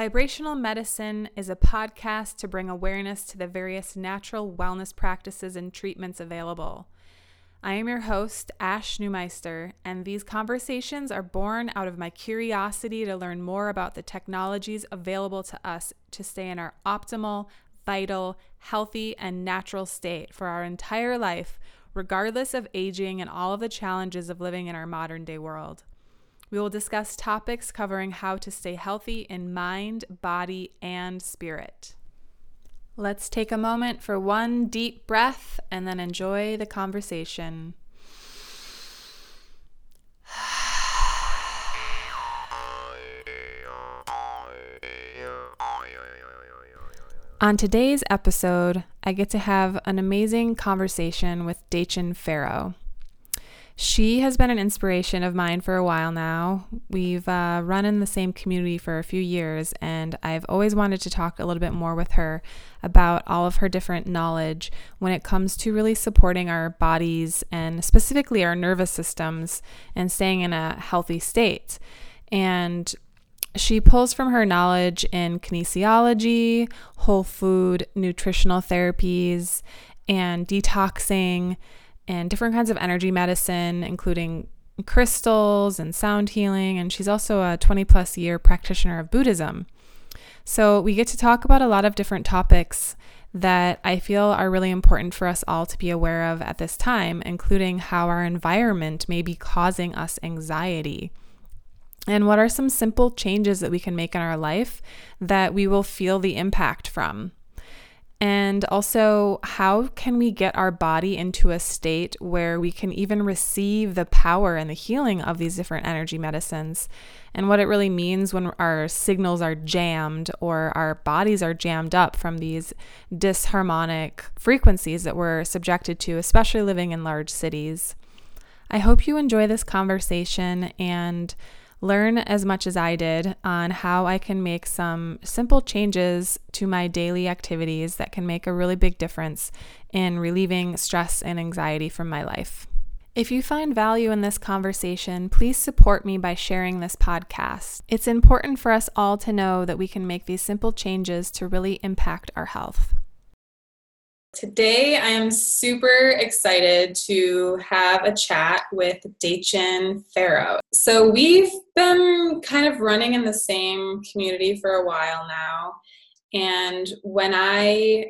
Vibrational Medicine is a podcast to bring awareness to the various natural wellness practices and treatments available. I am your host, Ash Neumeister, and these conversations are born out of my curiosity to learn more about the technologies available to us to stay in our optimal, vital, healthy, and natural state for our entire life, regardless of aging and all of the challenges of living in our modern day world. We will discuss topics covering how to stay healthy in mind, body, and spirit. Let's take a moment for one deep breath and then enjoy the conversation. On today's episode, I get to have an amazing conversation with Dachin Farrow. She has been an inspiration of mine for a while now. We've uh, run in the same community for a few years, and I've always wanted to talk a little bit more with her about all of her different knowledge when it comes to really supporting our bodies and specifically our nervous systems and staying in a healthy state. And she pulls from her knowledge in kinesiology, whole food, nutritional therapies, and detoxing and different kinds of energy medicine, including crystals and sound healing. And she's also a 20 plus year practitioner of Buddhism. So we get to talk about a lot of different topics that I feel are really important for us all to be aware of at this time, including how our environment may be causing us anxiety. And what are some simple changes that we can make in our life that we will feel the impact from? And also, how can we get our body into a state where we can even receive the power and the healing of these different energy medicines? And what it really means when our signals are jammed or our bodies are jammed up from these disharmonic frequencies that we're subjected to, especially living in large cities. I hope you enjoy this conversation and learn as much as I did on how I can make some simple changes to my daily activities that can make a really big difference in relieving stress and anxiety from my life. If you find value in this conversation, please support me by sharing this podcast. It's important for us all to know that we can make these simple changes to really impact our health. Today, I am super excited to have a chat with Dachin Farrow. So, we've been kind of running in the same community for a while now. And when I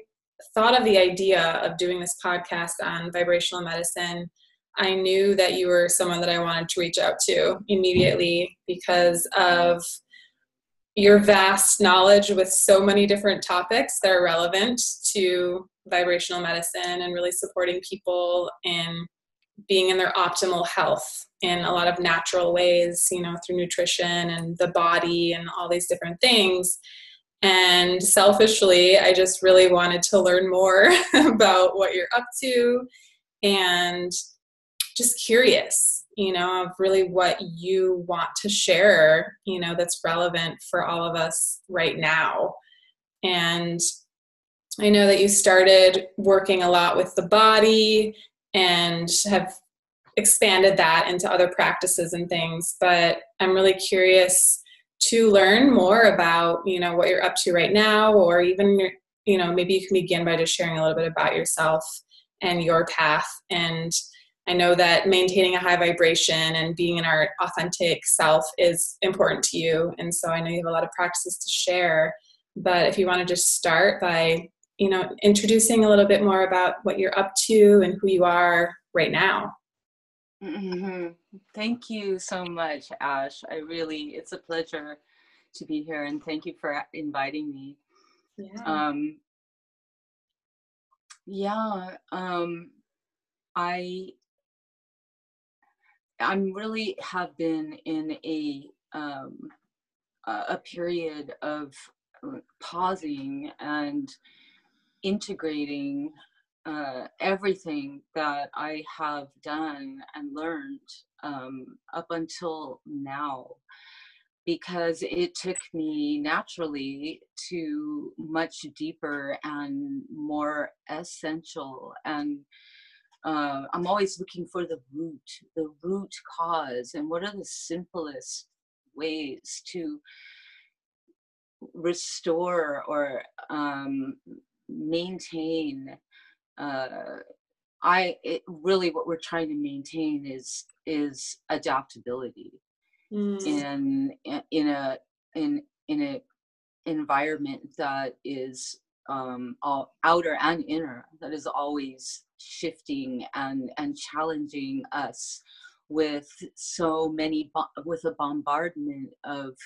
thought of the idea of doing this podcast on vibrational medicine, I knew that you were someone that I wanted to reach out to immediately because of your vast knowledge with so many different topics that are relevant to vibrational medicine and really supporting people in being in their optimal health in a lot of natural ways, you know, through nutrition and the body and all these different things. And selfishly, I just really wanted to learn more about what you're up to and just curious, you know, of really what you want to share, you know, that's relevant for all of us right now. And I know that you started working a lot with the body and have expanded that into other practices and things, but I'm really curious to learn more about, you know, what you're up to right now or even you know, maybe you can begin by just sharing a little bit about yourself and your path and I know that maintaining a high vibration and being in our authentic self is important to you. And so I know you have a lot of practices to share. But if you want to just start by you know, introducing a little bit more about what you're up to and who you are right now. Mm-hmm. Thank you so much, Ash. I really, it's a pleasure to be here and thank you for inviting me. Yeah. Um, yeah, um, I, I'm really have been in a, um, a period of uh, pausing and integrating uh, everything that I have done and learned um, up until now. Because it took me naturally to much deeper and more essential and uh, i'm always looking for the root the root cause and what are the simplest ways to restore or um, maintain uh, i it, really what we're trying to maintain is is adaptability mm. in in a in in a environment that is um, all outer and inner that is always shifting and and challenging us with so many with a bombardment of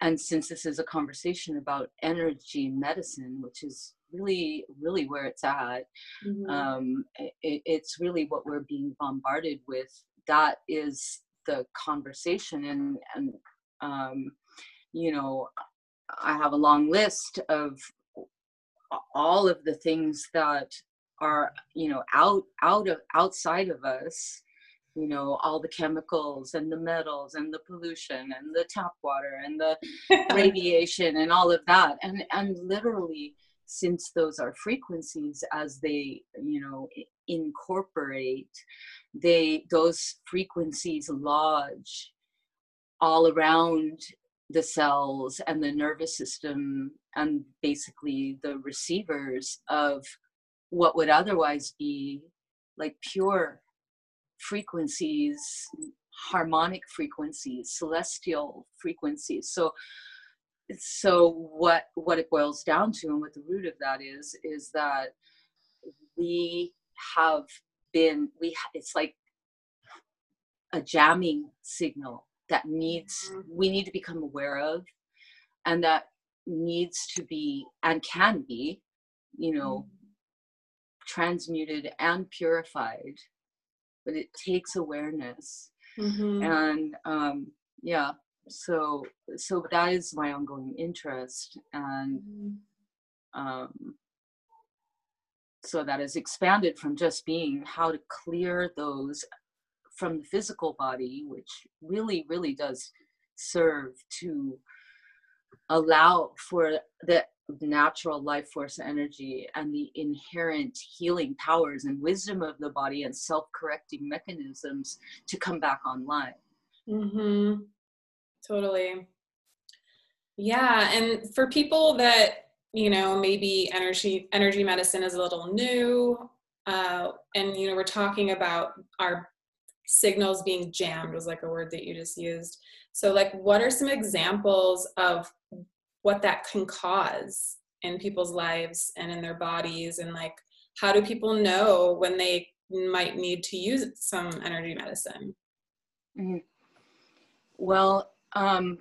and since this is a conversation about energy medicine which is really really where it's at mm-hmm. um, it, it's really what we're being bombarded with that is the conversation and and um, you know i have a long list of all of the things that are you know out out of outside of us you know all the chemicals and the metals and the pollution and the tap water and the radiation and all of that. And and literally since those are frequencies as they you know incorporate they those frequencies lodge all around the cells and the nervous system and basically the receivers of what would otherwise be like pure frequencies harmonic frequencies celestial frequencies. So so what what it boils down to and what the root of that is is that we have been we it's like a jamming signal that needs mm-hmm. we need to become aware of and that needs to be and can be you know mm-hmm. transmuted and purified but it takes awareness mm-hmm. and um yeah so so that is my ongoing interest and mm-hmm. um so that has expanded from just being how to clear those from the physical body which really really does serve to allow for the natural life force energy and the inherent healing powers and wisdom of the body and self-correcting mechanisms to come back online mm-hmm. totally yeah and for people that you know maybe energy energy medicine is a little new uh, and you know we're talking about our signals being jammed was like a word that you just used. So like what are some examples of what that can cause in people's lives and in their bodies? And like how do people know when they might need to use some energy medicine? Mm-hmm. well um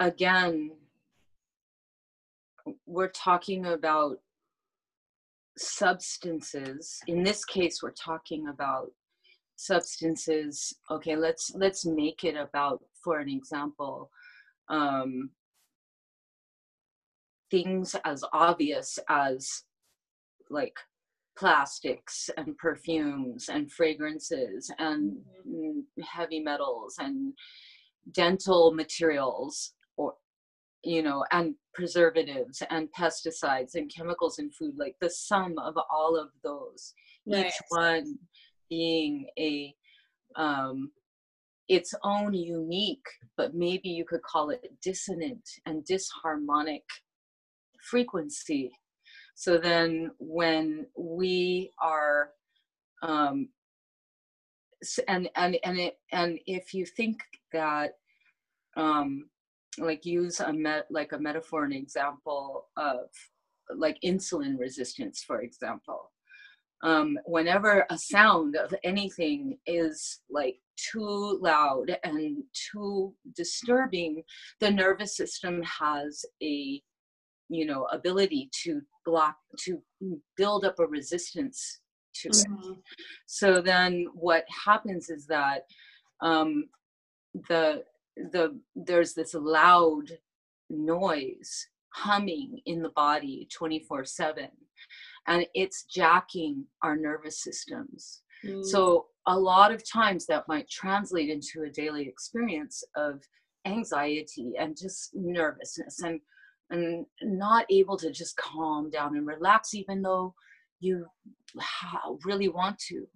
again we're talking about substances. In this case we're talking about substances okay let's let's make it about for an example um things as obvious as like plastics and perfumes and fragrances and mm-hmm. heavy metals and dental materials or you know and preservatives and pesticides and chemicals in food like the sum of all of those right. each one being a um its own unique but maybe you could call it dissonant and disharmonic frequency. So then when we are um, and and and it and if you think that um like use a met like a metaphor an example of like insulin resistance for example um whenever a sound of anything is like too loud and too disturbing the nervous system has a you know ability to block to build up a resistance to mm-hmm. it so then what happens is that um the the there's this loud noise humming in the body 24 7 and it's jacking our nervous systems mm. so a lot of times that might translate into a daily experience of anxiety and just nervousness and and not able to just calm down and relax even though you really want to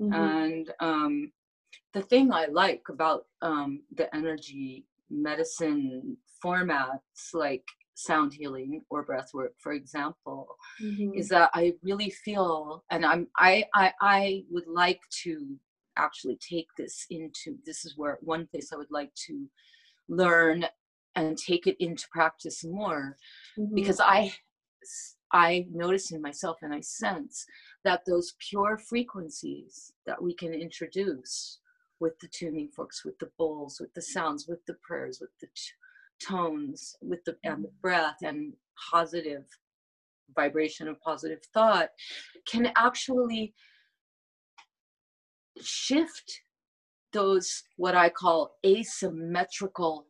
mm-hmm. and um, the thing i like about um, the energy medicine formats like sound healing or breath work for example mm-hmm. is that i really feel and i'm I, I i would like to actually take this into this is where one place i would like to learn and take it into practice more mm-hmm. because i i notice in myself and i sense that those pure frequencies that we can introduce with the tuning forks with the bowls with the sounds with the prayers with the tones with the and the mm-hmm. breath and positive vibration of positive thought can actually shift those what i call asymmetrical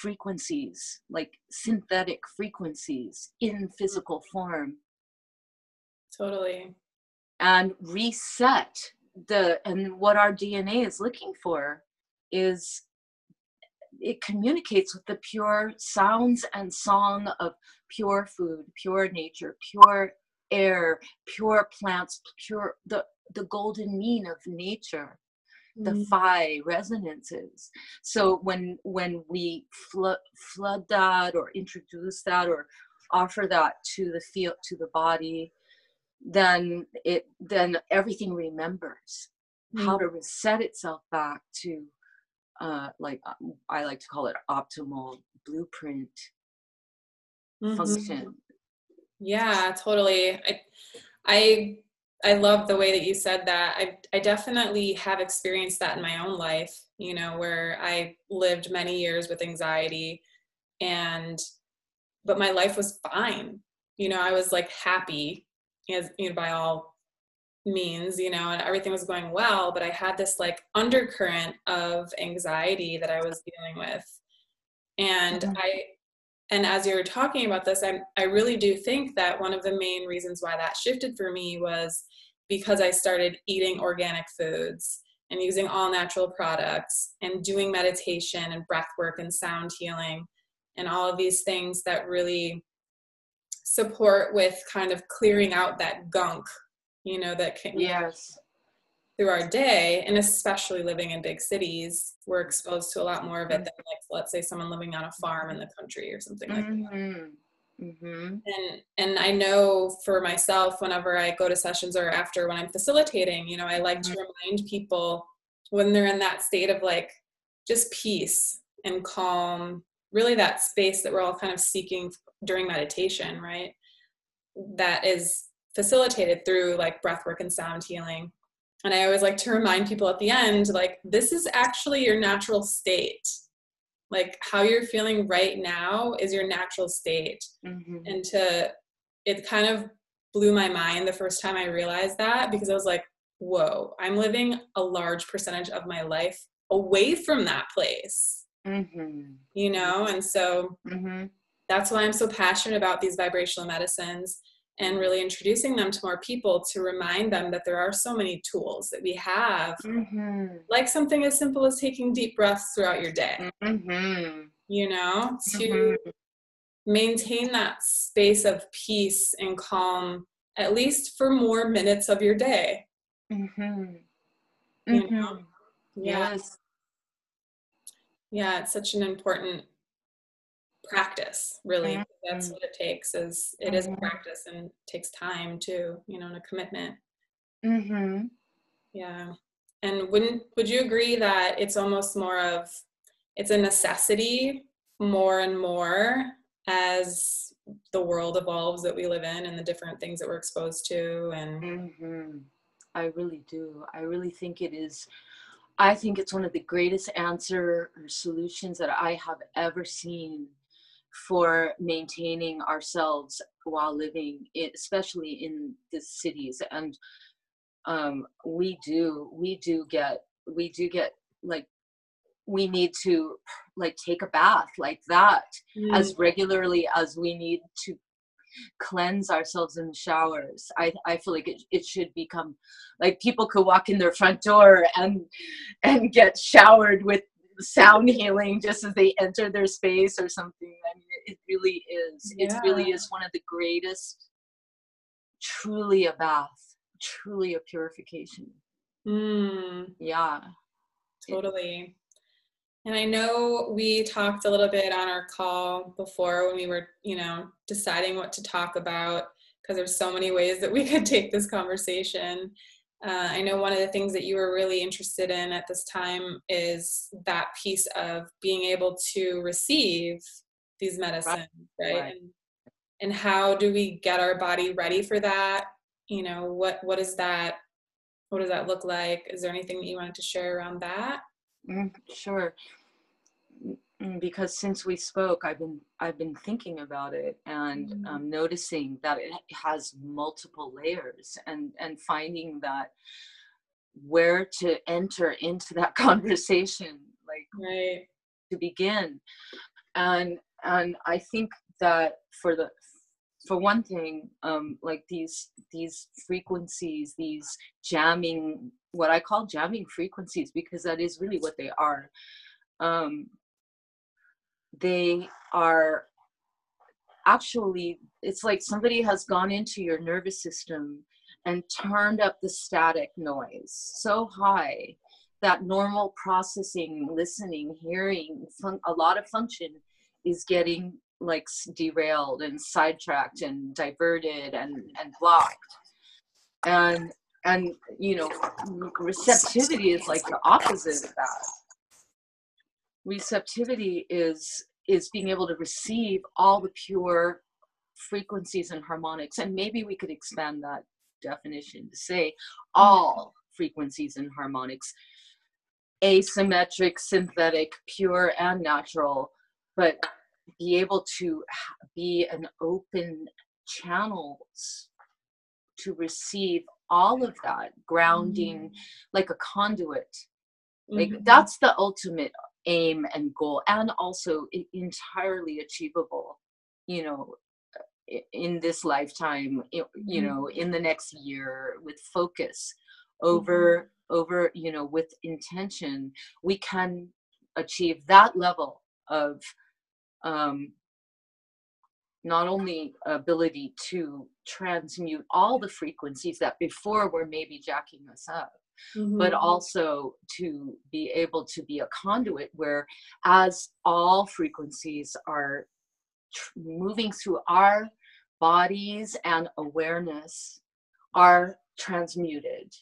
frequencies like synthetic frequencies in physical form. Totally. And reset the and what our dna is looking for is it communicates with the pure sounds and song of pure food, pure nature, pure air, pure plants, pure the the golden mean of nature, mm. the phi resonances. So when when we flood flood that or introduce that or offer that to the field to the body, then it then everything remembers mm. how to reset itself back to uh, like um, I like to call it optimal blueprint mm-hmm. function. Yeah, totally. I, I, I love the way that you said that. I, I definitely have experienced that in my own life. You know, where I lived many years with anxiety, and but my life was fine. You know, I was like happy, as you know, by all means, you know, and everything was going well, but I had this like undercurrent of anxiety that I was dealing with. And mm-hmm. I and as you were talking about this, I I really do think that one of the main reasons why that shifted for me was because I started eating organic foods and using all natural products and doing meditation and breath work and sound healing and all of these things that really support with kind of clearing out that gunk you know, that can yes through our day and especially living in big cities we're exposed to a lot more of it than like let's say someone living on a farm in the country or something like mm-hmm. that mm-hmm. and and i know for myself whenever i go to sessions or after when i'm facilitating you know i like mm-hmm. to remind people when they're in that state of like just peace and calm really that space that we're all kind of seeking during meditation right that is facilitated through like breath work and sound healing. And I always like to remind people at the end, like, this is actually your natural state. Like, how you're feeling right now is your natural state. Mm-hmm. And to, it kind of blew my mind the first time I realized that because I was like, whoa, I'm living a large percentage of my life away from that place. Mm-hmm. You know? And so mm-hmm. that's why I'm so passionate about these vibrational medicines and really introducing them to more people to remind them that there are so many tools that we have mm-hmm. like something as simple as taking deep breaths throughout your day mm-hmm. you know to mm-hmm. maintain that space of peace and calm at least for more minutes of your day mm-hmm. you know? Mm-hmm. yeah yes. yeah it's such an important practice really mm-hmm. That's what it takes is it is mm-hmm. practice and takes time too you know and a commitment mm-hmm. yeah and wouldn't would you agree that it's almost more of it's a necessity more and more as the world evolves that we live in and the different things that we're exposed to and mm-hmm. i really do i really think it is i think it's one of the greatest answer or solutions that i have ever seen for maintaining ourselves while living, in, especially in the cities. And um, we do, we do get, we do get like, we need to like take a bath like that mm. as regularly as we need to cleanse ourselves in the showers. I, I feel like it, it should become like people could walk in their front door and and get showered with sound healing just as they enter their space or something. I mean, it, really is. Yeah. It really is one of the greatest, truly a bath, truly a purification. Mm. Yeah. Totally. And I know we talked a little bit on our call before when we were, you know, deciding what to talk about because there's so many ways that we could take this conversation. Uh, I know one of the things that you were really interested in at this time is that piece of being able to receive these medicines, right? right. And, and how do we get our body ready for that? You know, what what is that? What does that look like? Is there anything that you wanted to share around that? Mm, sure. Mm, because since we spoke i've been i've been thinking about it and mm. um, noticing that it has multiple layers and and finding that where to enter into that conversation like right. to begin and and i think that for the for one thing um like these these frequencies these jamming what i call jamming frequencies because that is really what they are um they are actually it's like somebody has gone into your nervous system and turned up the static noise so high that normal processing listening hearing fun- a lot of function is getting like derailed and sidetracked and diverted and and blocked. And and you know receptivity is like the opposite of that receptivity is is being able to receive all the pure frequencies and harmonics and maybe we could expand that definition to say all frequencies and harmonics asymmetric synthetic pure and natural but be able to be an open channels to receive all of that grounding mm. like a conduit like mm-hmm. that's the ultimate aim and goal and also entirely achievable you know in this lifetime you mm-hmm. know in the next year with focus over mm-hmm. over you know with intention we can achieve that level of um not only ability to transmute all the frequencies that before were maybe jacking us up mm-hmm. but also to be able to be a conduit where as all frequencies are tr- moving through our bodies and awareness are transmuted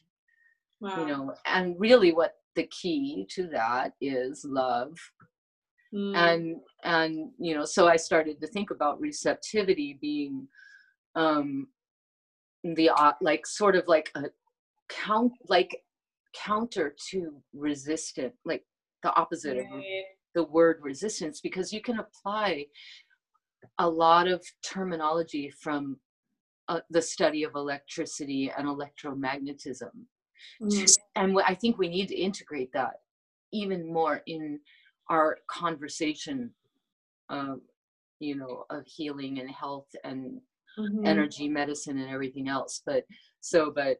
wow. you know and really what the key to that is love mm. and and you know so i started to think about receptivity being um the uh, like sort of like a count like counter to resistant, like the opposite right. of the word resistance, because you can apply a lot of terminology from uh, the study of electricity and electromagnetism. Mm. And I think we need to integrate that even more in our conversation, uh, you know, of healing and health and mm-hmm. energy medicine and everything else. But so, but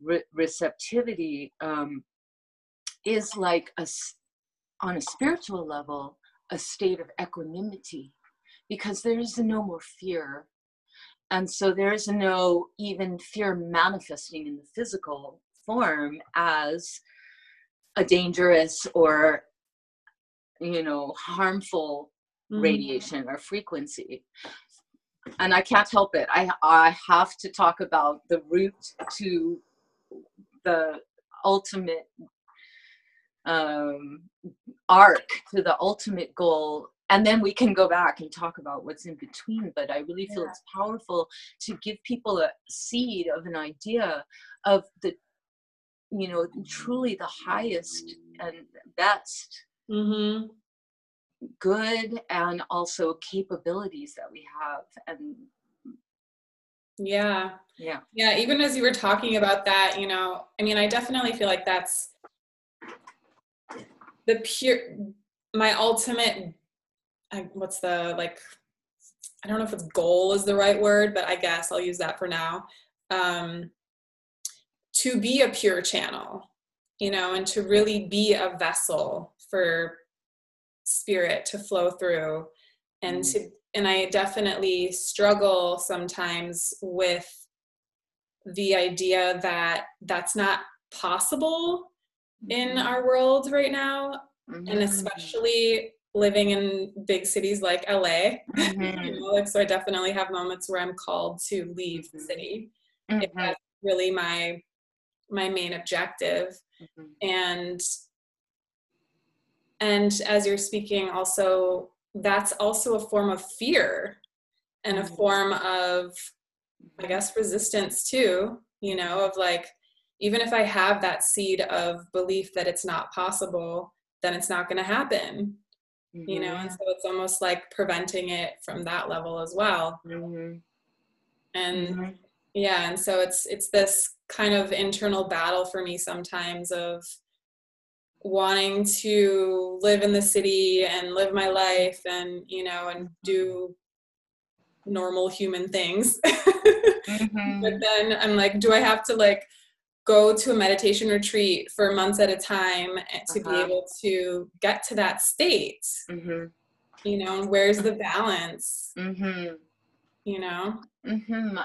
re- receptivity um, is like a on a spiritual level a state of equanimity because there is no more fear. And so there is no even fear manifesting in the physical form as a dangerous or you know harmful mm-hmm. radiation or frequency. And i can't help it. I i have to talk about the route to the ultimate um, arc to the ultimate goal and then we can go back and talk about what's in between but i really feel yeah. it's powerful to give people a seed of an idea of the you know truly the highest and best mm-hmm. good and also capabilities that we have and yeah. Yeah. Yeah. Even as you were talking about that, you know, I mean, I definitely feel like that's the pure, my ultimate, I, what's the like, I don't know if it's goal is the right word, but I guess I'll use that for now. Um, to be a pure channel, you know, and to really be a vessel for spirit to flow through and mm. to and I definitely struggle sometimes with the idea that that's not possible in mm-hmm. our world right now. mm-hmm. and especially living in big cities like LA. Mm-hmm. you know, like, so I definitely have moments where I'm called to leave the city. Mm-hmm. That's really my my main objective. Mm-hmm. And and as you're speaking, also that's also a form of fear and a mm-hmm. form of I guess resistance too, you know, of like even if I have that seed of belief that it's not possible, then it's not going to happen mm-hmm. you know and mm-hmm. so it's almost like preventing it from that level as well mm-hmm. and mm-hmm. yeah and so it's it's this kind of internal battle for me sometimes of wanting to live in the city and live my life and you know and do normal human things mm-hmm. but then i'm like do i have to like go to a meditation retreat for months at a time to uh-huh. be able to get to that state mm-hmm. you know where's the balance mm-hmm. you know mm-hmm.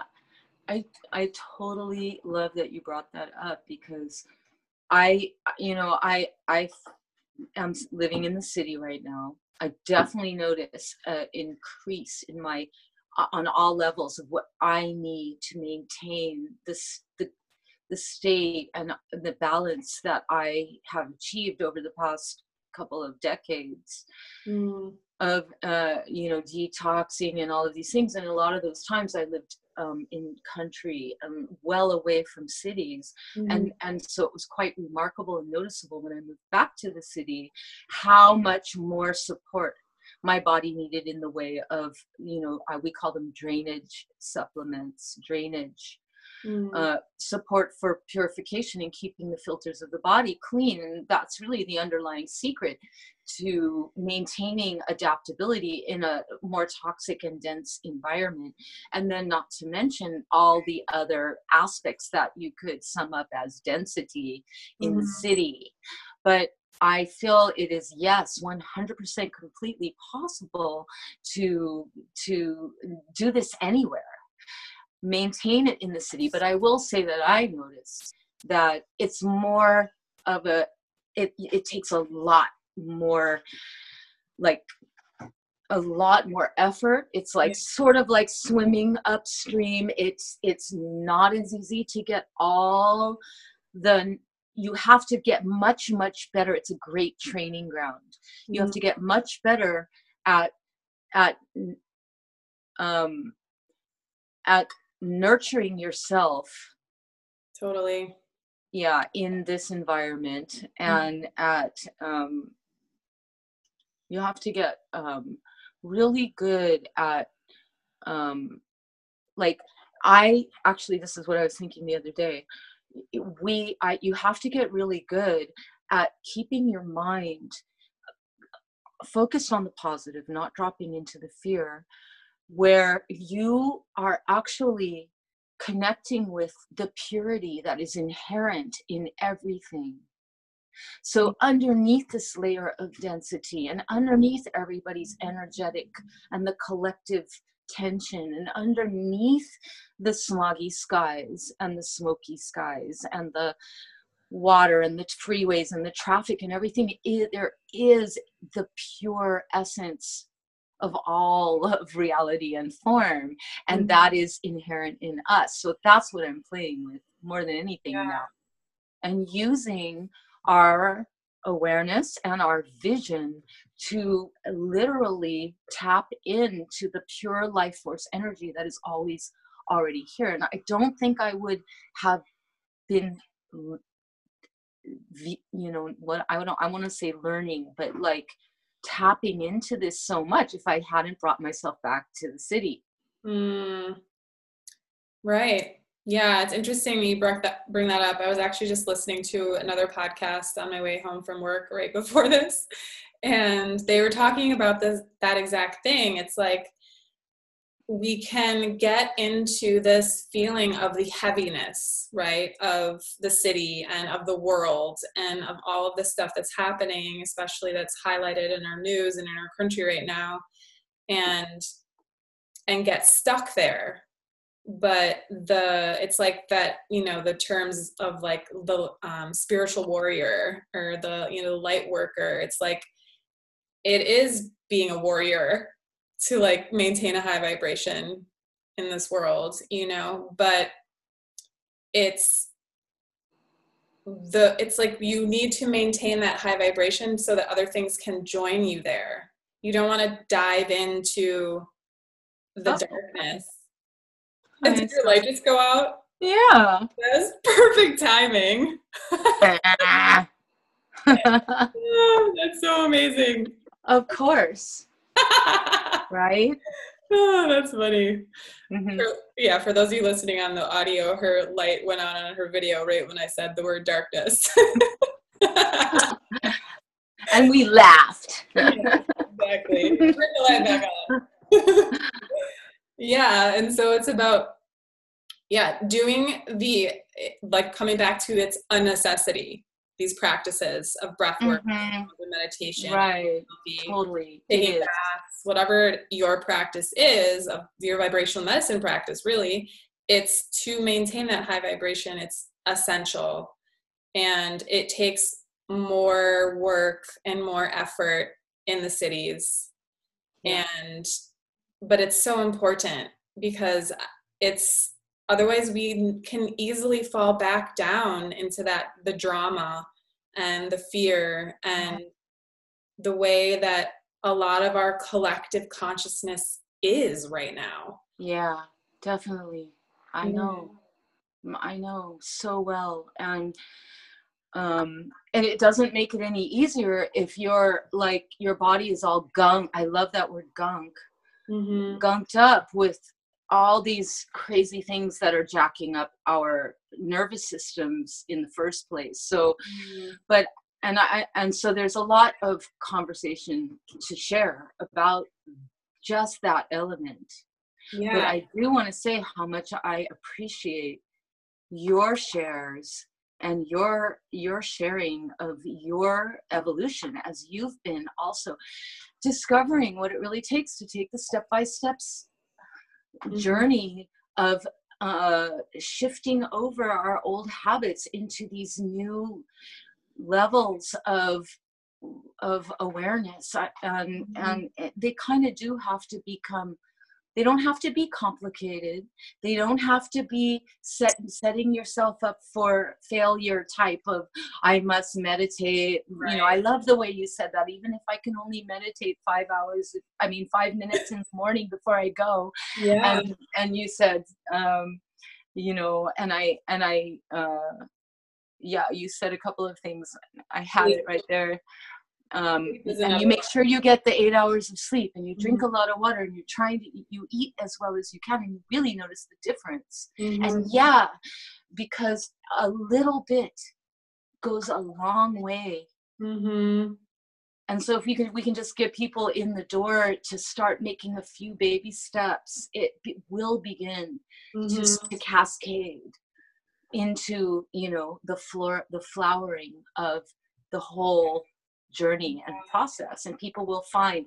i i totally love that you brought that up because i you know i i am living in the city right now. I definitely notice an increase in my on all levels of what i need to maintain this the the state and the balance that I have achieved over the past couple of decades mm. of uh, you know detoxing and all of these things and a lot of those times i lived um, in country um, well away from cities mm. and and so it was quite remarkable and noticeable when i moved back to the city how much more support my body needed in the way of you know uh, we call them drainage supplements drainage mm. uh, support for purification and keeping the filters of the body clean. And that's really the underlying secret to maintaining adaptability in a more toxic and dense environment. And then, not to mention all the other aspects that you could sum up as density in mm. the city. But I feel it is yes, 100% completely possible to to do this anywhere maintain it in the city. But I will say that I noticed that it's more of a it it takes a lot more like a lot more effort it's like sort of like swimming upstream it's it's not as easy to get all the you have to get much much better it's a great training ground you have mm-hmm. to get much better at at um at nurturing yourself totally yeah in this environment mm-hmm. and at um you have to get um really good at um like i actually this is what i was thinking the other day we i you have to get really good at keeping your mind focused on the positive not dropping into the fear where you are actually connecting with the purity that is inherent in everything. So, underneath this layer of density and underneath everybody's energetic and the collective tension, and underneath the smoggy skies and the smoky skies and the water and the freeways and the traffic and everything, there is the pure essence of all of reality and form and mm-hmm. that is inherent in us so that's what i'm playing with more than anything yeah. now and using our awareness and our vision to literally tap into the pure life force energy that is always already here and i don't think i would have been you know what i don't i want to say learning but like tapping into this so much if I hadn't brought myself back to the city. Mm, right. Yeah, it's interesting you brought that, bring that up. I was actually just listening to another podcast on my way home from work right before this, and they were talking about this that exact thing. It's like we can get into this feeling of the heaviness, right, of the city and of the world and of all of the stuff that's happening, especially that's highlighted in our news and in our country right now, and and get stuck there. but the it's like that you know the terms of like the um, spiritual warrior or the you know the light worker it's like it is being a warrior to like maintain a high vibration in this world you know but it's the it's like you need to maintain that high vibration so that other things can join you there you don't want to dive into the oh. darkness and did your light just go out? Yeah. That's perfect timing. that's so amazing. Of course. Right? Oh, that's funny. Mm-hmm. For, yeah, for those of you listening on the audio, her light went on on her video right when I said the word darkness. and we laughed. yeah, exactly. Turn the light back on yeah and so it's about yeah doing the like coming back to it's a necessity these practices of breath work mm-hmm. meditation right. totally. Taking baths whatever your practice is of your vibrational medicine practice really it's to maintain that high vibration. It's essential. And it takes more work and more effort in the cities. Yeah. and but it's so important because it's otherwise we can easily fall back down into that the drama and the fear and the way that a lot of our collective consciousness is right now. Yeah definitely. I know. Mm-hmm. i know so well and um and it doesn't make it any easier if you're like your body is all gunk. I love that word gunk. Mm-hmm. gunked up with all these crazy things that are jacking up our nervous systems in the first place so mm-hmm. but and i and so there's a lot of conversation to share about just that element yeah. but i do want to say how much i appreciate your shares and your your sharing of your evolution as you've been also discovering what it really takes to take the step by steps. Journey of uh, shifting over our old habits into these new levels of of awareness and mm-hmm. and they kind of do have to become they don't have to be complicated. They don't have to be set, setting yourself up for failure type of i must meditate. Right. you know i love the way you said that. Even if i can only meditate five hours i mean five minutes in the morning before i go yeah. and, and you said um you know and i and i uh yeah you said a couple of things. I had yeah. it right there um, and you make sure you get the eight hours of sleep and you drink mm-hmm. a lot of water and you're trying to eat, you eat as well as you can and you really notice the difference mm-hmm. and yeah because a little bit goes a long way mm-hmm. and so if we can we can just get people in the door to start making a few baby steps it will begin to, mm-hmm. to cascade into you know the floor the flowering of the whole journey and process and people will find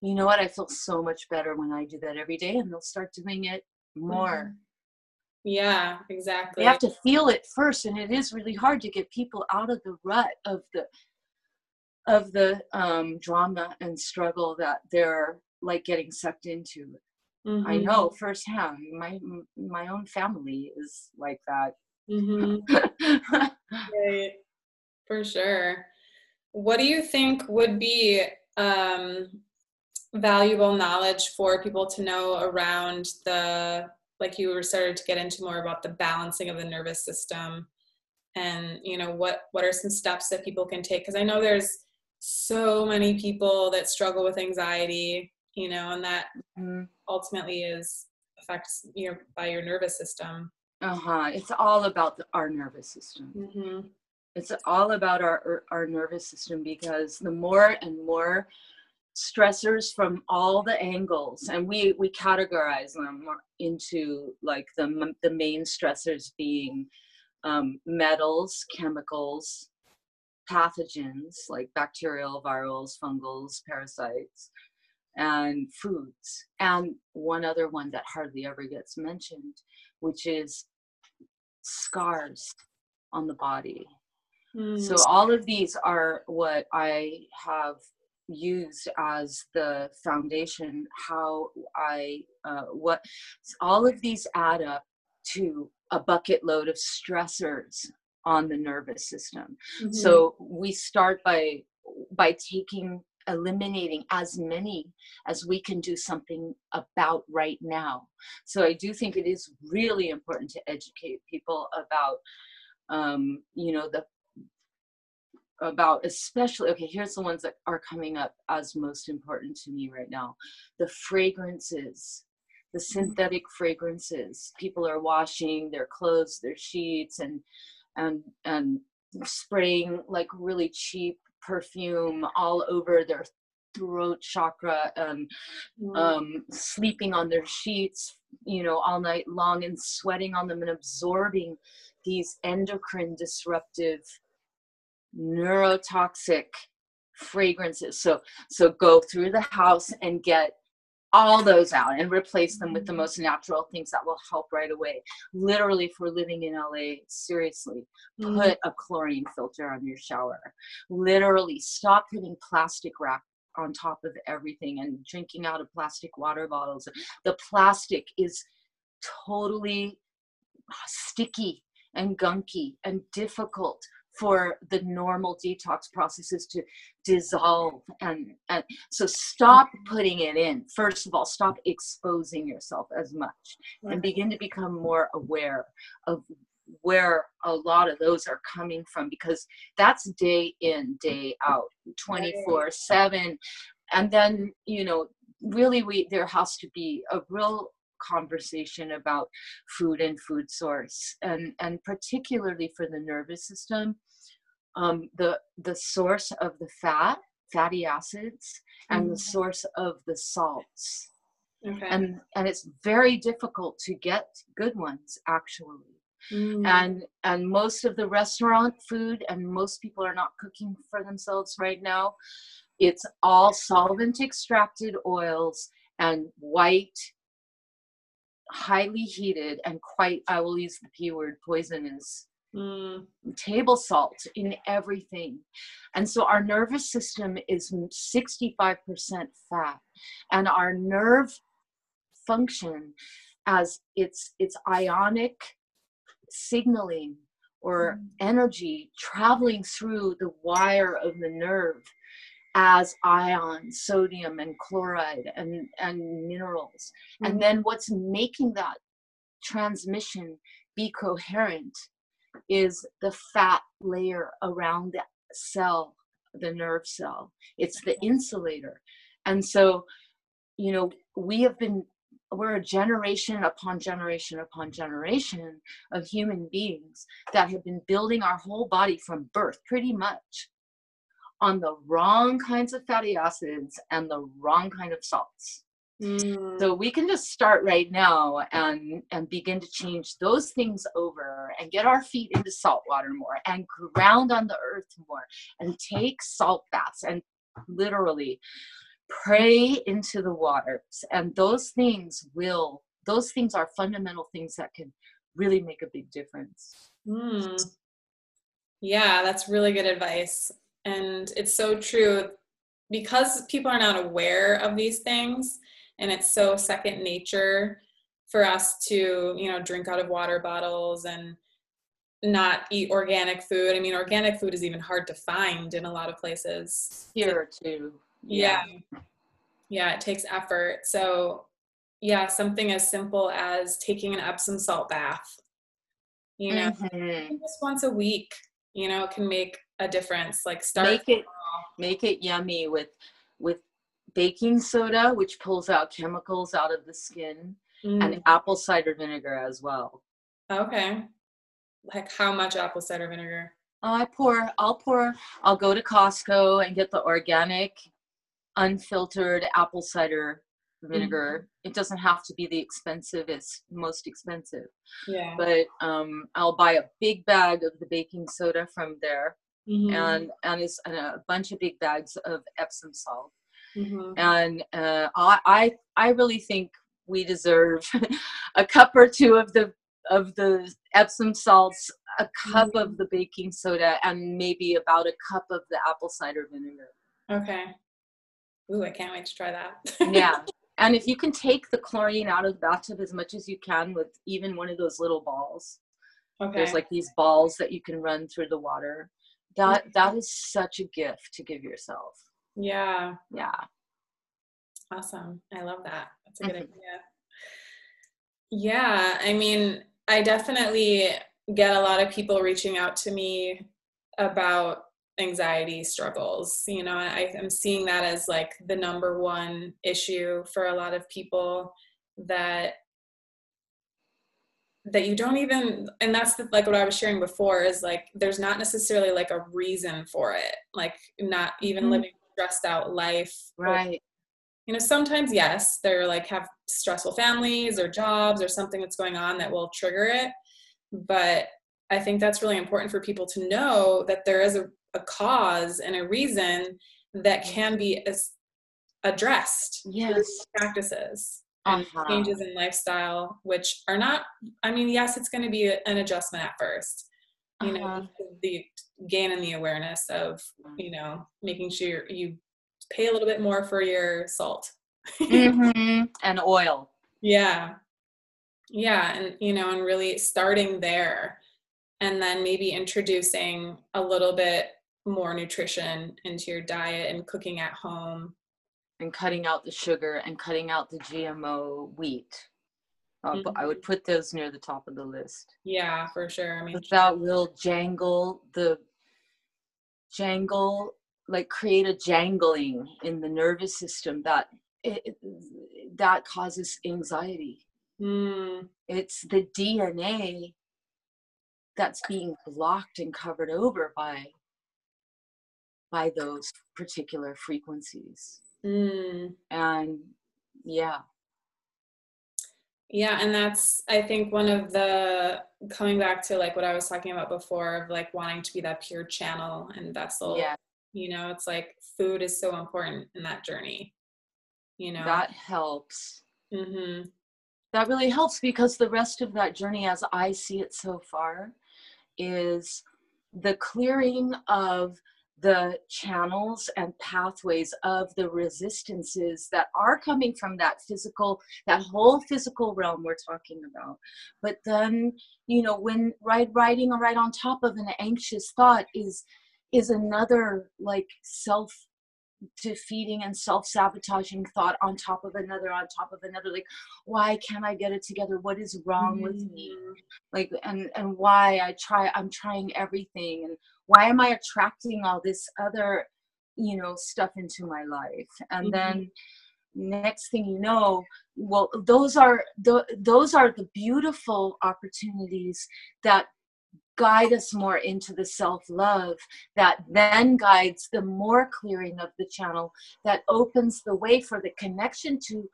you know what i feel so much better when i do that every day and they'll start doing it more mm-hmm. yeah exactly they have to feel it first and it is really hard to get people out of the rut of the of the um, drama and struggle that they're like getting sucked into mm-hmm. i know firsthand my my own family is like that mm-hmm. right. for sure what do you think would be um, valuable knowledge for people to know around the, like you were started to get into more about the balancing of the nervous system? And you know what what are some steps that people can take? Because i know there's so many people that struggle with anxiety you know and that mm-hmm. ultimately is affects you know by your nervous system. Uh-huh. It's all about the, our nervous system. Mm-hmm it's all about our our nervous system because the more and more stressors from all the angles and we we categorize them into like the the main stressors being um, metals chemicals pathogens like bacterial virals fungals parasites and foods. And one other one that hardly ever gets mentioned, which is scars on the body. Mm. So all of these are what I have used as the foundation how i uh, what all of these add up to a bucket load of stressors on the nervous system mm-hmm. so we start by by taking eliminating as many as we can do something about right now so i do think it is really important to educate people about um, you know the about especially okay here's the ones that are coming up as most important to me right now the fragrances the mm-hmm. synthetic fragrances people are washing their clothes their sheets and and and spraying like really cheap perfume all over their throat chakra and mm-hmm. um, sleeping on their sheets you know all night long and sweating on them and absorbing these endocrine disruptive neurotoxic fragrances. So so go through the house and get all those out and replace them with the most natural things that will help right away. Literally, if we're living in LA, seriously, mm-hmm. put a chlorine filter on your shower. Literally, stop putting plastic wrap on top of everything and drinking out of plastic water bottles. The plastic is totally sticky and gunky and difficult for the normal detox processes to dissolve and, and so stop mm-hmm. putting it in. First of all stop exposing yourself as much and begin to become more aware of where a lot of those are coming from because that's day in day out 24 7 and then you know really we there has to be a real conversation about food and food source and and particularly for the nervous system um, the the source of the fat fatty acids and mm-hmm. the source of the salts okay. and and it's very difficult to get good ones actually mm. and and most of the restaurant food and most people are not cooking for themselves right now it's all solvent extracted oils and white highly heated and quite i will use the p word poisonous mm. table salt in everything and so our nervous system is 65% fat and our nerve function as its its ionic signaling or mm. energy traveling through the wire of the nerve as ions, sodium and chloride and, and minerals. Mm-hmm. And then what's making that transmission be coherent is the fat layer around the cell, the nerve cell. It's the insulator. And so, you know, we have been we're a generation upon generation upon generation of human beings that have been building our whole body from birth pretty much on the wrong kinds of fatty acids and the wrong kind of salts. Mm. So we can just start right now and and begin to change those things over and get our feet into salt water more and ground on the earth more and take salt baths and literally pray into the waters and those things will those things are fundamental things that can really make a big difference. Mm. Yeah, that's really good advice. And it's so true because people are not aware of these things and it's so second nature for us to, you know, drink out of water bottles and not eat organic food. I mean, organic food is even hard to find in a lot of places. Here too. Yeah. yeah. Yeah, it takes effort. So, yeah, something as simple as taking an Epsom salt bath. You know, mm-hmm. just once a week, you know, can make a difference. Like start make it make it yummy with with baking soda, which pulls out chemicals out of the skin, mm. and apple cider vinegar as well. Okay. Like how much apple cider vinegar? I pour, I'll pour, I'll go to Costco and get the organic, unfiltered apple cider vinegar. Mm-hmm. It doesn't have to be the expensivest, most expensive. Yeah. But um, I'll buy a big bag of the baking soda from there mm-hmm. and and, it's, and a bunch of big bags of Epsom salt. Mm-hmm. and uh, I I really think we deserve a cup or two of the of the Epsom salts, a cup mm-hmm. of the baking soda, and maybe about a cup of the apple cider vinegar. Okay. Ooh, I can't wait to try that. yeah. And if you can take the chlorine out of the bathtub as much as you can with even one of those little balls. Okay. There's like these balls that you can run through the water. That that is such a gift to give yourself. Yeah. Yeah. Awesome. I love that. That's a good idea. Yeah, I mean, I definitely get a lot of people reaching out to me about anxiety struggles. You know, I, am seeing that as like the number one issue for a lot of people that that you don't even and that's the, like what i was sharing before is like there's not necessarily like a reason for it like not even mm-hmm. living stressed out life right. you know sometimes yes they're like have stressful families or jobs or something that's going on that will trigger it. But i think that's really important for people to know that there is a, a cause and a reason that can be as addressed yes. practices and uh-huh. changes in lifestyle which are not i mean yes it's going to be an adjustment at first you uh-huh. know the gain in the awareness of you know making sure you pay a little bit more for your salt. Mm-hmm. and oil. Yeah. Yeah and you know and really starting there and then maybe introducing a little bit more nutrition into your diet and cooking at home. And cutting out the sugar and cutting out the gmo wheat mm-hmm. I would put those near the top of the list. Yeah, for sure. I mean, that will jangle the jangle like create a jangling in the nervous system that it, that causes anxiety. Mm. It's the DNA that's being blocked and covered over by by those particular frequencies. Mm. And yeah. Yeah, and that's I think one of the coming back to like what I was talking about before of like wanting to be that pure channel and vessel. Yeah you know it's like food is so important in that journey you know that helps mm-hmm. that really helps because the rest of that journey as i see it so far is the clearing of the channels and pathways of the resistances that are coming from that physical that whole physical realm we're talking about. But then you know when right riding right on top of an anxious thought is is another like self defeating and self-sabotaging thought on top of another on top of another like why can't i get it together what is wrong mm-hmm. with me mm-hmm. like and and why i try i'm trying everything and why am i attracting all this other you know stuff into my life and mm-hmm. then next thing you know well those are the, those are the beautiful opportunities that guide us more into the self love that then guides the more clearing of the channel that opens the way for the connection to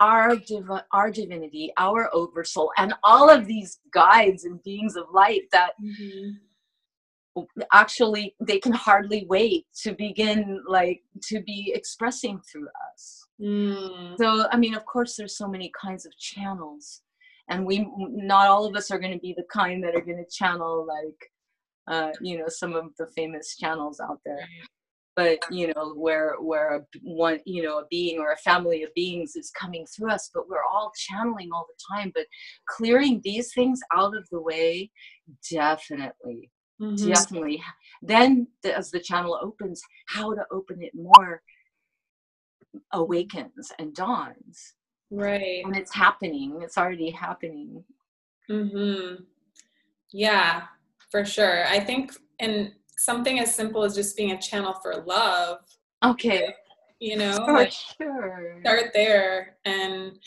our div- our divinity our oversoul and all of these guides and beings of light that mm-hmm. actually they can hardly wait to begin like to be expressing through us mm. so i mean of course there's so many kinds of channels and we not all of us are going to be the kind that are going to channel like uh, you know some of the famous channels out there. But you know where where a one you know a being or a family of beings is coming through us but we're all channeling all the time but clearing these things out of the way definitely mm-hmm. definitely. Then the, as the channel opens how to open it more awakens and dawns Right. And it's happening. It's already happening. Mhm. Yeah, for sure. I think and something as simple as just being a channel for love. Okay. You know, for like sure. start there and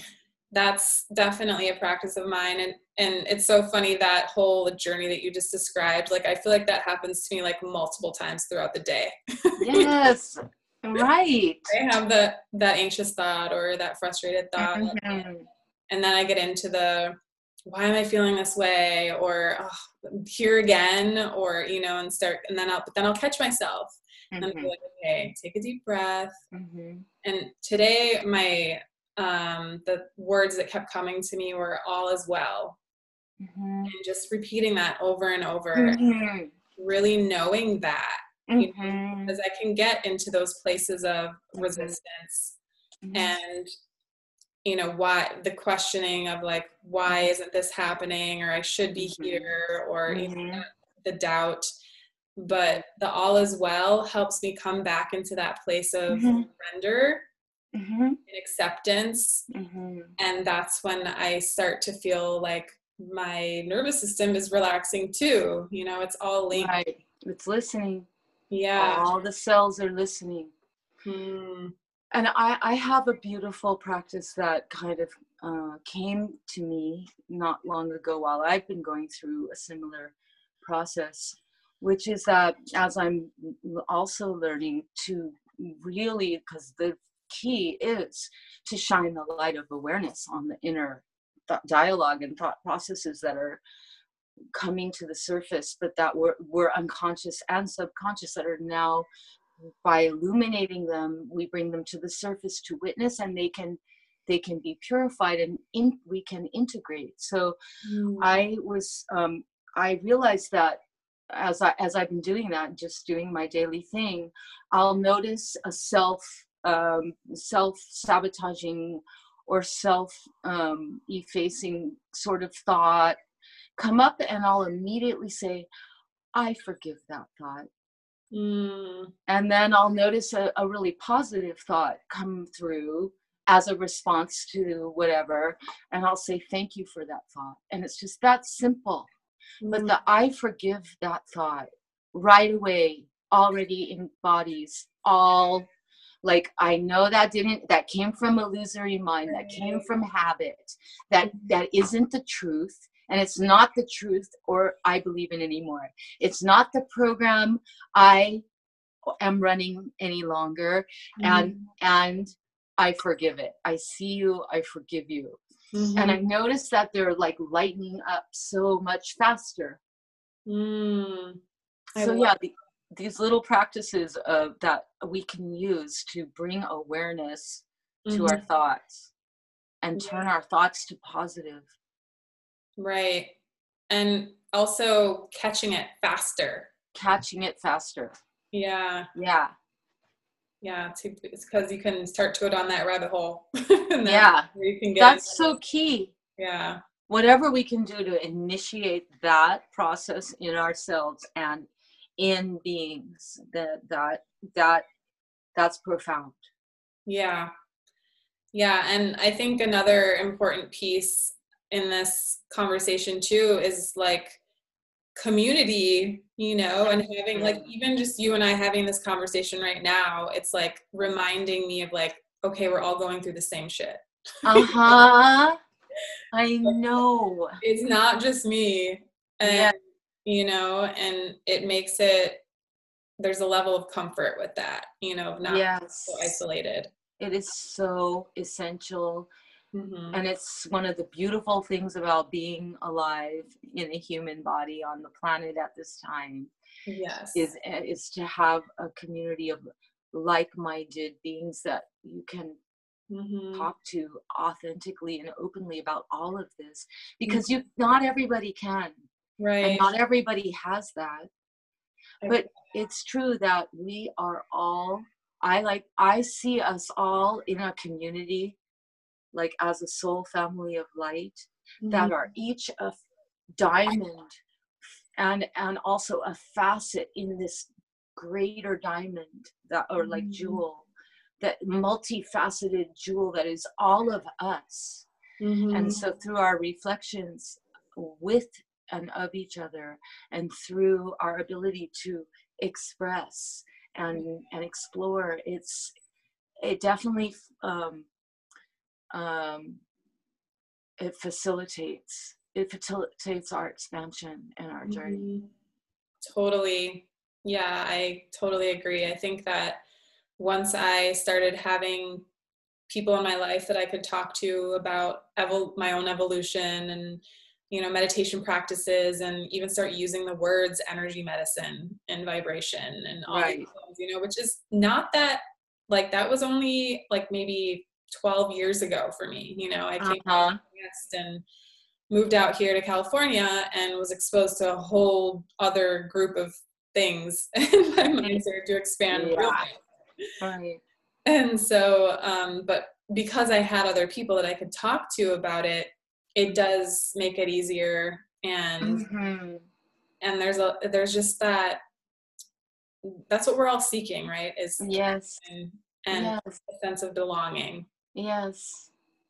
that's definitely a practice of mine and and it's so funny that whole journey that you just described like i feel like that happens to me like multiple times throughout the day yes right i have the that anxious thought or that frustrated thought mm-hmm. and then i get into the why am i feeling this way or oh, here again or you know and start and then i'll but then i'll catch myself mm-hmm. and be like, okay, take a deep breath. Mm-hmm. And today, my um, the words that kept coming to me were all as well. Mm-hmm. And just repeating that over and over, mm-hmm. really knowing that. You know, mm-hmm. because I can get into those places of mm-hmm. resistance and you know why the questioning of like why isn't this happening or i should be here or mm-hmm. the doubt but the all is well helps me come back into that place of mm-hmm. surrender mm-hmm. and acceptance mm-hmm. and that's when i start to feel like my nervous system is relaxing too you know it's all linked right. it's listening yeah all the cells are listening hmm. and I, I have a beautiful practice that kind of uh, came to me not long ago while i've been going through a similar process which is that as I'm also learning to really, because the key is to shine the light of awareness on the inner dialogue and thought processes that are coming to the surface, but that were, were unconscious and subconscious that are now by illuminating them we bring them to the surface to witness and they can they can be purified and in, we can integrate so mm. i was um, i realized that as I as I've been doing that, just doing my daily thing, I'll notice a self um, self sabotaging or self um, effacing sort of thought come up, and I'll immediately say, "I forgive that thought." Mm. And then I'll notice a, a really positive thought come through as a response to whatever, and I'll say, "Thank you for that thought." And it's just that simple but the I forgive that thought right away already embodies all like i know that didn't that came from illusory mind that came from habit that that isn't the truth and it's not the truth or i believe in anymore it's not the program i am running any longer mm-hmm. and and i forgive it i see you i forgive you Mm-hmm. And I mm-hmm. noticed that they're like lightening up so much faster. Mm. So yeah, the, these little practices of that we can use to bring awareness mm-hmm. to our mm-hmm. thoughts and turn our thoughts to positive. Right. And also catching it faster. Catching it faster. Yeah. Yeah yeah it's because you can start to go down that rabbit hole yeah you can get that's so key yeah whatever we can do to initiate that process in ourselves and in beings that that that that's profound yeah yeah and i think another important piece in this conversation too is like community you know and having like even just you and i having this conversation right now it's like reminding me of like okay we're all going through the same shit. Uh-huh. I know. it's not just me. And yeah. you know and it makes it there's a level of comfort with that you know of not yes. so isolated. It is so essential Mm-hmm. And it's one of the beautiful things about being alive in a human body on the planet at this time. Yes. Is eh, is to have a community of like-minded beings that you can mm-hmm. talk to authentically and openly about all of this because mm-hmm. you not everybody can. Right. And not everybody has that. But it's true that we are all I like I see us all in a community like as a soul family of light mm-hmm. that are each a diamond and and also a facet in this greater diamond that or like mm-hmm. jewel that multifaceted jewel that is all of us mm-hmm. and so through our reflections with and of each other and through our ability to express and and explore it's it definitely um, um, it facilitates it facilitates our expansion and our journey. Mm-hmm. Totally. Yeah, I totally agree. I think that once I started having people in my life that I could talk to about evol- my own evolution and you know meditation practices and even start using the words energy medicine and vibration and all Right. these things you know which is not that like that was only like maybe 12 years ago for me you know i came Uh-huh. from West and moved out here to california and was exposed to a whole other group of things and my mind started to expand Yeah. Right. and so um, but because i had other people that i could talk to about it it does make it easier and Mhm. and there's a there's just that that's what we're all seeking right is Yes. and, and yes. a sense of belonging Yes.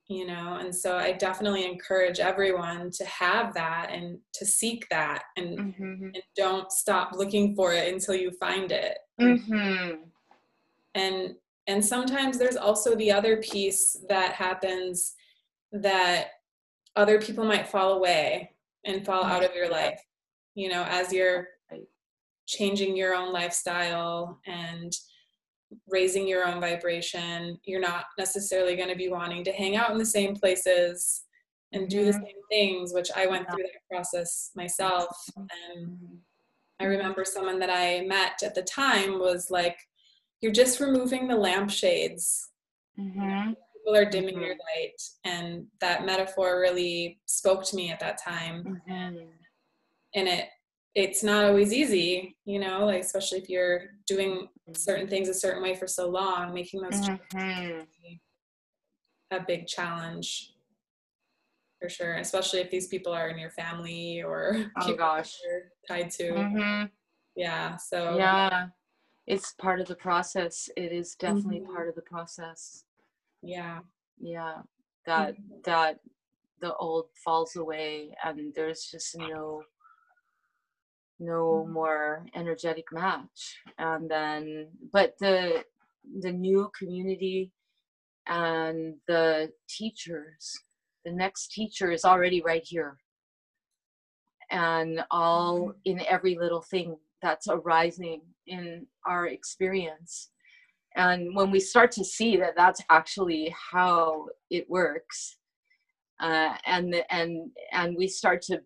you know and so i definitely encourage everyone to have that and to seek that and, Mhm. and don't stop looking for it until you find it Mm-hmm. and and sometimes there's also the other piece that happens that other people might fall away and fall out of your life you know as you're changing your own lifestyle and raising your own vibration you're not necessarily going to be wanting to hang out in the same places and do the Mhm. same things which i went through that process myself and Mhm. I remember someone that I met at the time was like, You're just removing the lampshades. Mhm. People are dimming your light. And that metaphor really spoke to me at that time. Mhm. And it it's not always easy, you know, like especially if you're doing certain things a certain way for so long, making those Mhm. a big challenge for sure, especially if these people are in your family or Oh gosh. you're tied to. Mhm. Yeah. So Yeah. It's part of the process. It is definitely Mhm. part of the process. yeah. Yeah. That Mhm. that the old falls away and there's just no no Mhm. more energetic match. And then but the the new community and the teachers the next teacher is already right here. And all in every little thing that's arising in our experience. And when we start to see that that's actually how it works uh, and the- and and we start to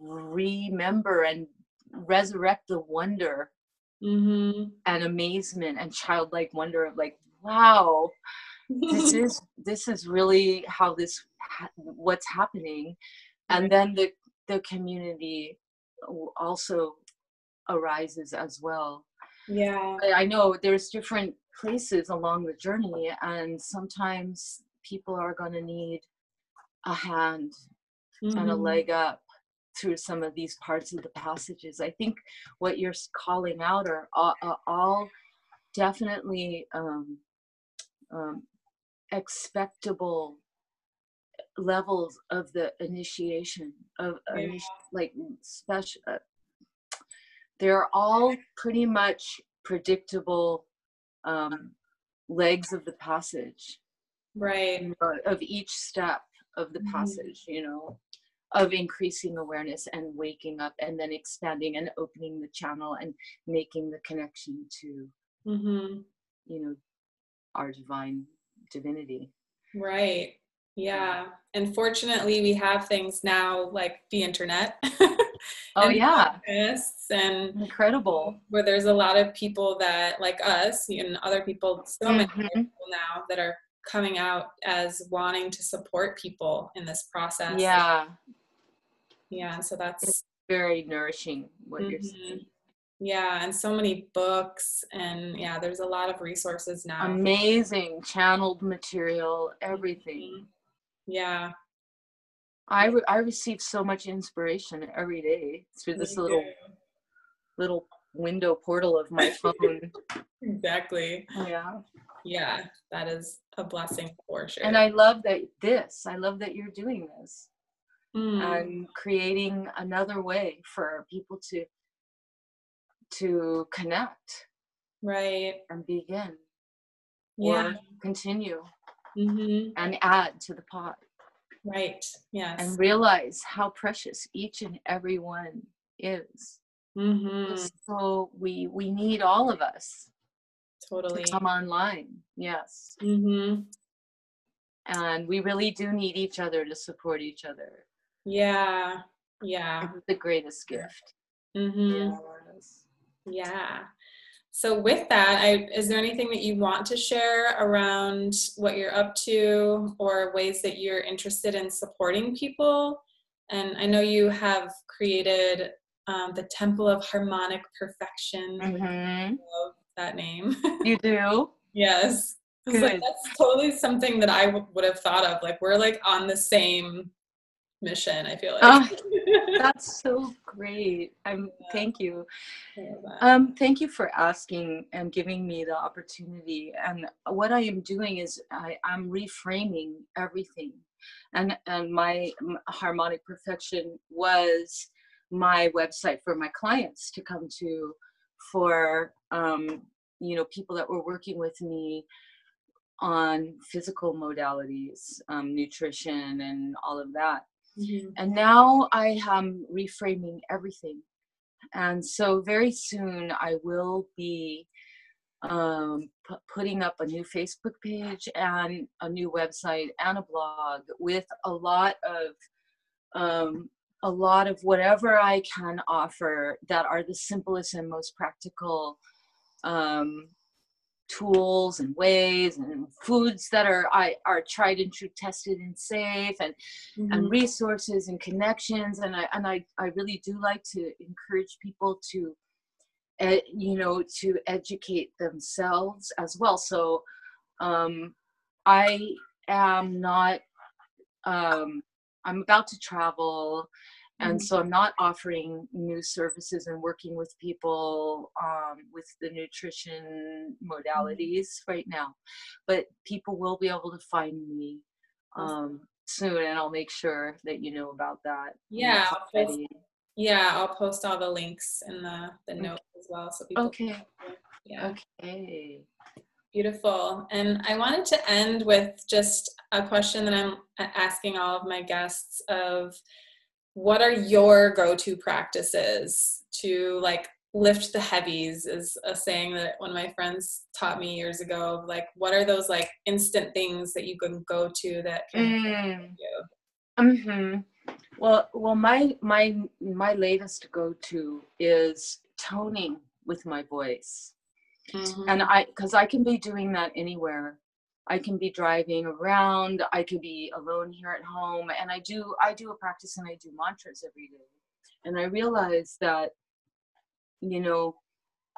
remember and resurrect the wonder Mm-hmm. and amazement and childlike wonder of like wow this is this is really how this ha- what's happening and then the the community also arises as well yeah. I know there's different places along the journey and sometimes people are going to need a hand and a Mhm. leg up through some of these parts of the passages. I think what you're calling out are all, are all definitely um, um, expectable levels of the initiation of Yeah. initi- like special. Uh, they're all pretty much predictable um, legs of the passage Right. of each step of the Mhm. passage you know of increasing awareness and waking up and then expanding and opening the channel and making the connection to Mm-hmm. you know our divine divinity Right. Yeah. And fortunately, we have things now like the internet. oh yeah and incredible where there's a lot of people that like us and other people, so many other Mhm. people now that are coming out as wanting to support people in this process. yeah Yeah. And so that's very nourishing what you're Mhm. saying yeah, and so many books and yeah, there's a lot of resources now. amazing channeled material everything Mhm. Yeah. I re- I receive so much inspiration every day through this me little too. little window portal of my phone Exactly. yeah Yeah, that is a blessing for sure. and i love that this i love that you're doing this Mm, and creating another way for people to to connect right. and begin Yeah. or continue hmm and add to the pot Right. Yes. and realize how precious each and every one is hmm so we we need all of us Totally. to come online yes hmm and we really do need each other to support each other Yeah. Yeah. It's the greatest gift. Mm-hmm. Yes. Yeah. So with that, I, is there anything that you want to share around what you're up to or ways that you're interested in supporting people? And I know you have created um, the Temple of Harmonic Perfection. Mm-hmm. love that name. You do? yes. Like, that's totally something that I w- would have thought of. Like we're like on the same mission i feel like. oh, that's so great. I'm yeah. thank you. Um thank you for asking and giving me the opportunity. And what i am doing is i i'm reframing everything. And and my harmonic perfection was my website for my clients to come to for um you know people that were working with me on physical modalities um, nutrition and all of that Mm-hmm. And now I am reframing everything. And so very soon I will be um, p- putting up a new Facebook page and a new website and a blog with a lot of um, a lot of whatever I can offer that are the simplest and most practical um, tools and ways and foods that are I are tried and true tested and safe and mm-hmm. and resources and connections. And I and I, I really do like to encourage people to ed, you know to educate themselves as well. So um I am not um I'm about to travel and mm-hmm. so i'm not offering new services and working with people um, with the nutrition mm-hmm. modalities right now but people will be able to find me um, soon and i'll make sure that you know about that yeah I'll post, yeah i'll post all the links in the the okay. notes as well so people okay yeah okay Beautiful. And I wanted to end with just a question that I'm asking all of my guests of what are your go-to practices to like lift the heavies is a saying that one of my friends taught me years ago like what are those like instant things that you can go to that can mm. you mm-hmm. well well my my my latest go-to is toning with my voice mm-hmm. and i because i can be doing that anywhere I can be driving around, I could be alone here at home, and I do I do a practice and I do mantras every day. And I realize that, you know,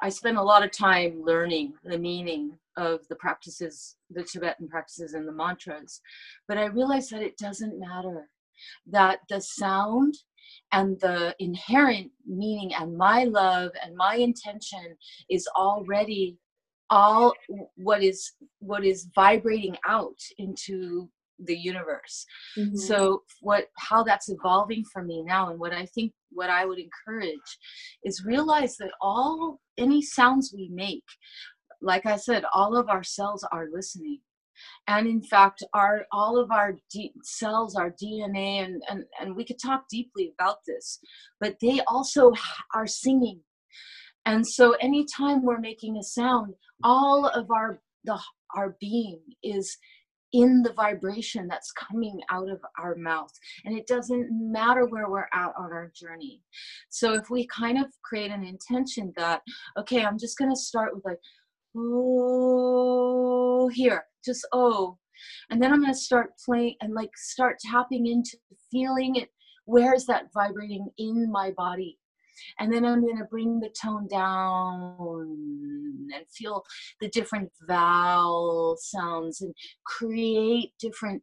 I spend a lot of time learning the meaning of the practices, the Tibetan practices and the mantras, but I realize that it doesn't matter. That the sound and the inherent meaning and my love and my intention is already all what is what is vibrating out into the universe. Mm-hmm. so what how that's evolving for me now and what i think what i would encourage is realize that all any sounds we make like i said all of our cells are listening. And in fact our all of our D- cells our dna and, and and we could talk deeply about this but they also are singing and so anytime we're making a sound all of our the our being is in the vibration that's coming out of our mouth. And it doesn't matter where we're at on our journey. So if we kind of create an intention that okay i'm just to start with like oh here just oh and then i'm to start playing and like start tapping into feeling it where is that vibrating in my body and then I'm going to bring the tone down and feel the different vowel sounds and create different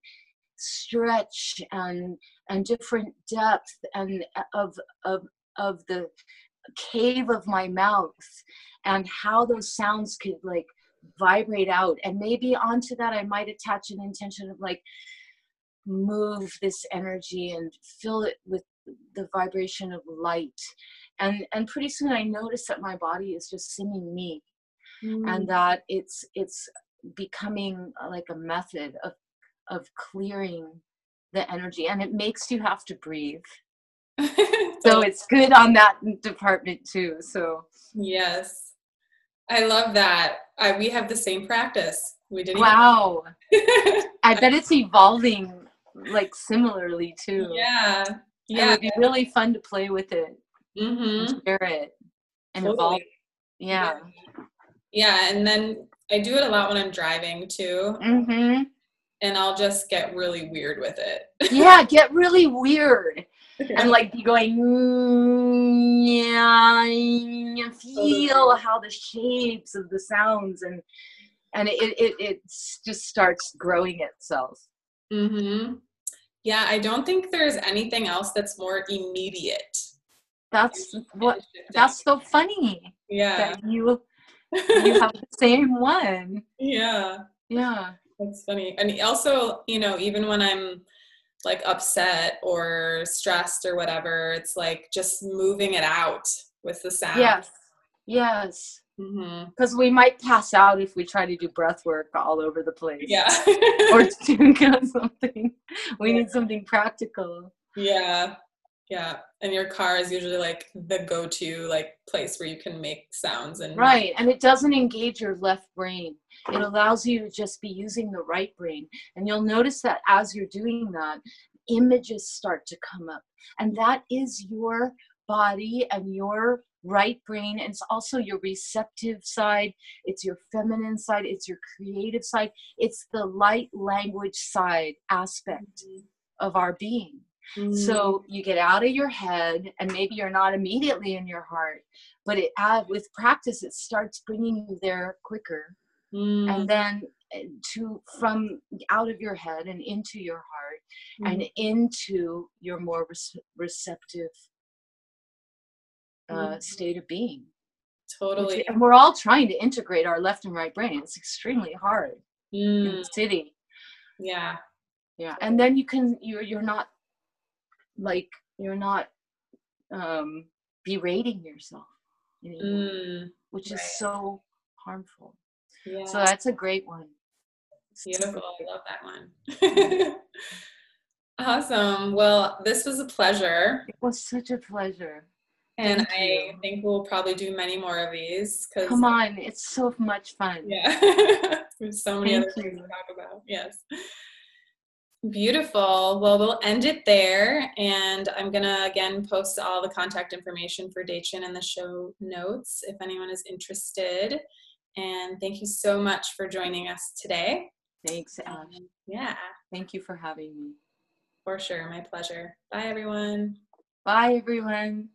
stretch and and different depth and of of of the cave of my mouth and how those sounds could like vibrate out. And maybe onto that i might attach an intention of like move this energy and fill it with the vibration of light and and pretty soon i notice that my body is just singing me mm. and that it's it's becoming uh, like a method of of clearing the energy and it makes you have to breathe. So it's good on that department too so. Yes. I love that. I, we have the same practice. We did wow. I bet it's evolving like similarly too. Yeah. Yeah. it would be really fun to play with it, mm-hmm. share it, and totally. evolve. Yeah. yeah. and then I do it a lot when I'm driving too. Mm-hmm. And I'll just get really weird with it. yeah, get really weird. and like be going, mm, yeah, feel how the shapes of the sounds and and it it, it just starts growing itself. Mm-hmm. Yeah, I don't think there's anything else that's more immediate. That's what that's so funny. Yeah. you you have the same one. Yeah. Yeah. That's funny. And also, you know, even when I'm like upset or stressed or whatever, it's like just moving it out with the sound. Yes. Yes. Because mm-hmm. we might pass out if we try to do breath work all over the place. Yeah. or do something. We yeah. need something practical. Yeah. Yeah. And your car is usually like the go to like place where you can make sounds and Right. And it doesn't engage your left brain. It allows you to just be using the right brain. And you'll notice that as you're doing that, images start to come up. And that is your body and your right brain and it's also your receptive side it's your feminine side it's your creative side it's the light language side aspect mm-hmm. of our being mm-hmm. so you get out of your head and maybe you're not immediately in your heart but it add with practice it starts bringing you there quicker mm-hmm. and then eh, to from out of your head and into your heart and mm-hmm. into your more receptive uh, mm-hmm. state of being. Totally. Which, and we're all trying to integrate our left and right brain. It's extremely hard mm. in the city. Yeah. Yeah. And then you can you're you're not like you're not um berating yourself anymore, mm. which right. is so harmful. Yeah. So that's a great one. Beautiful. I love that one. awesome. Well, this was a pleasure. It was such a pleasure. And I think we'll probably do many more of these. Cause, Come on, it's so much fun. Yeah. There's so many Thank other things to talk about. Yes. Beautiful. Well, we'll end it there. And I'm going to again post all the contact information for Dachin in the show notes if anyone is interested. And thank you so much for joining us today. Thanks, um, Yeah. Thank you for having me. For sure. My pleasure. Bye, everyone. Bye, everyone.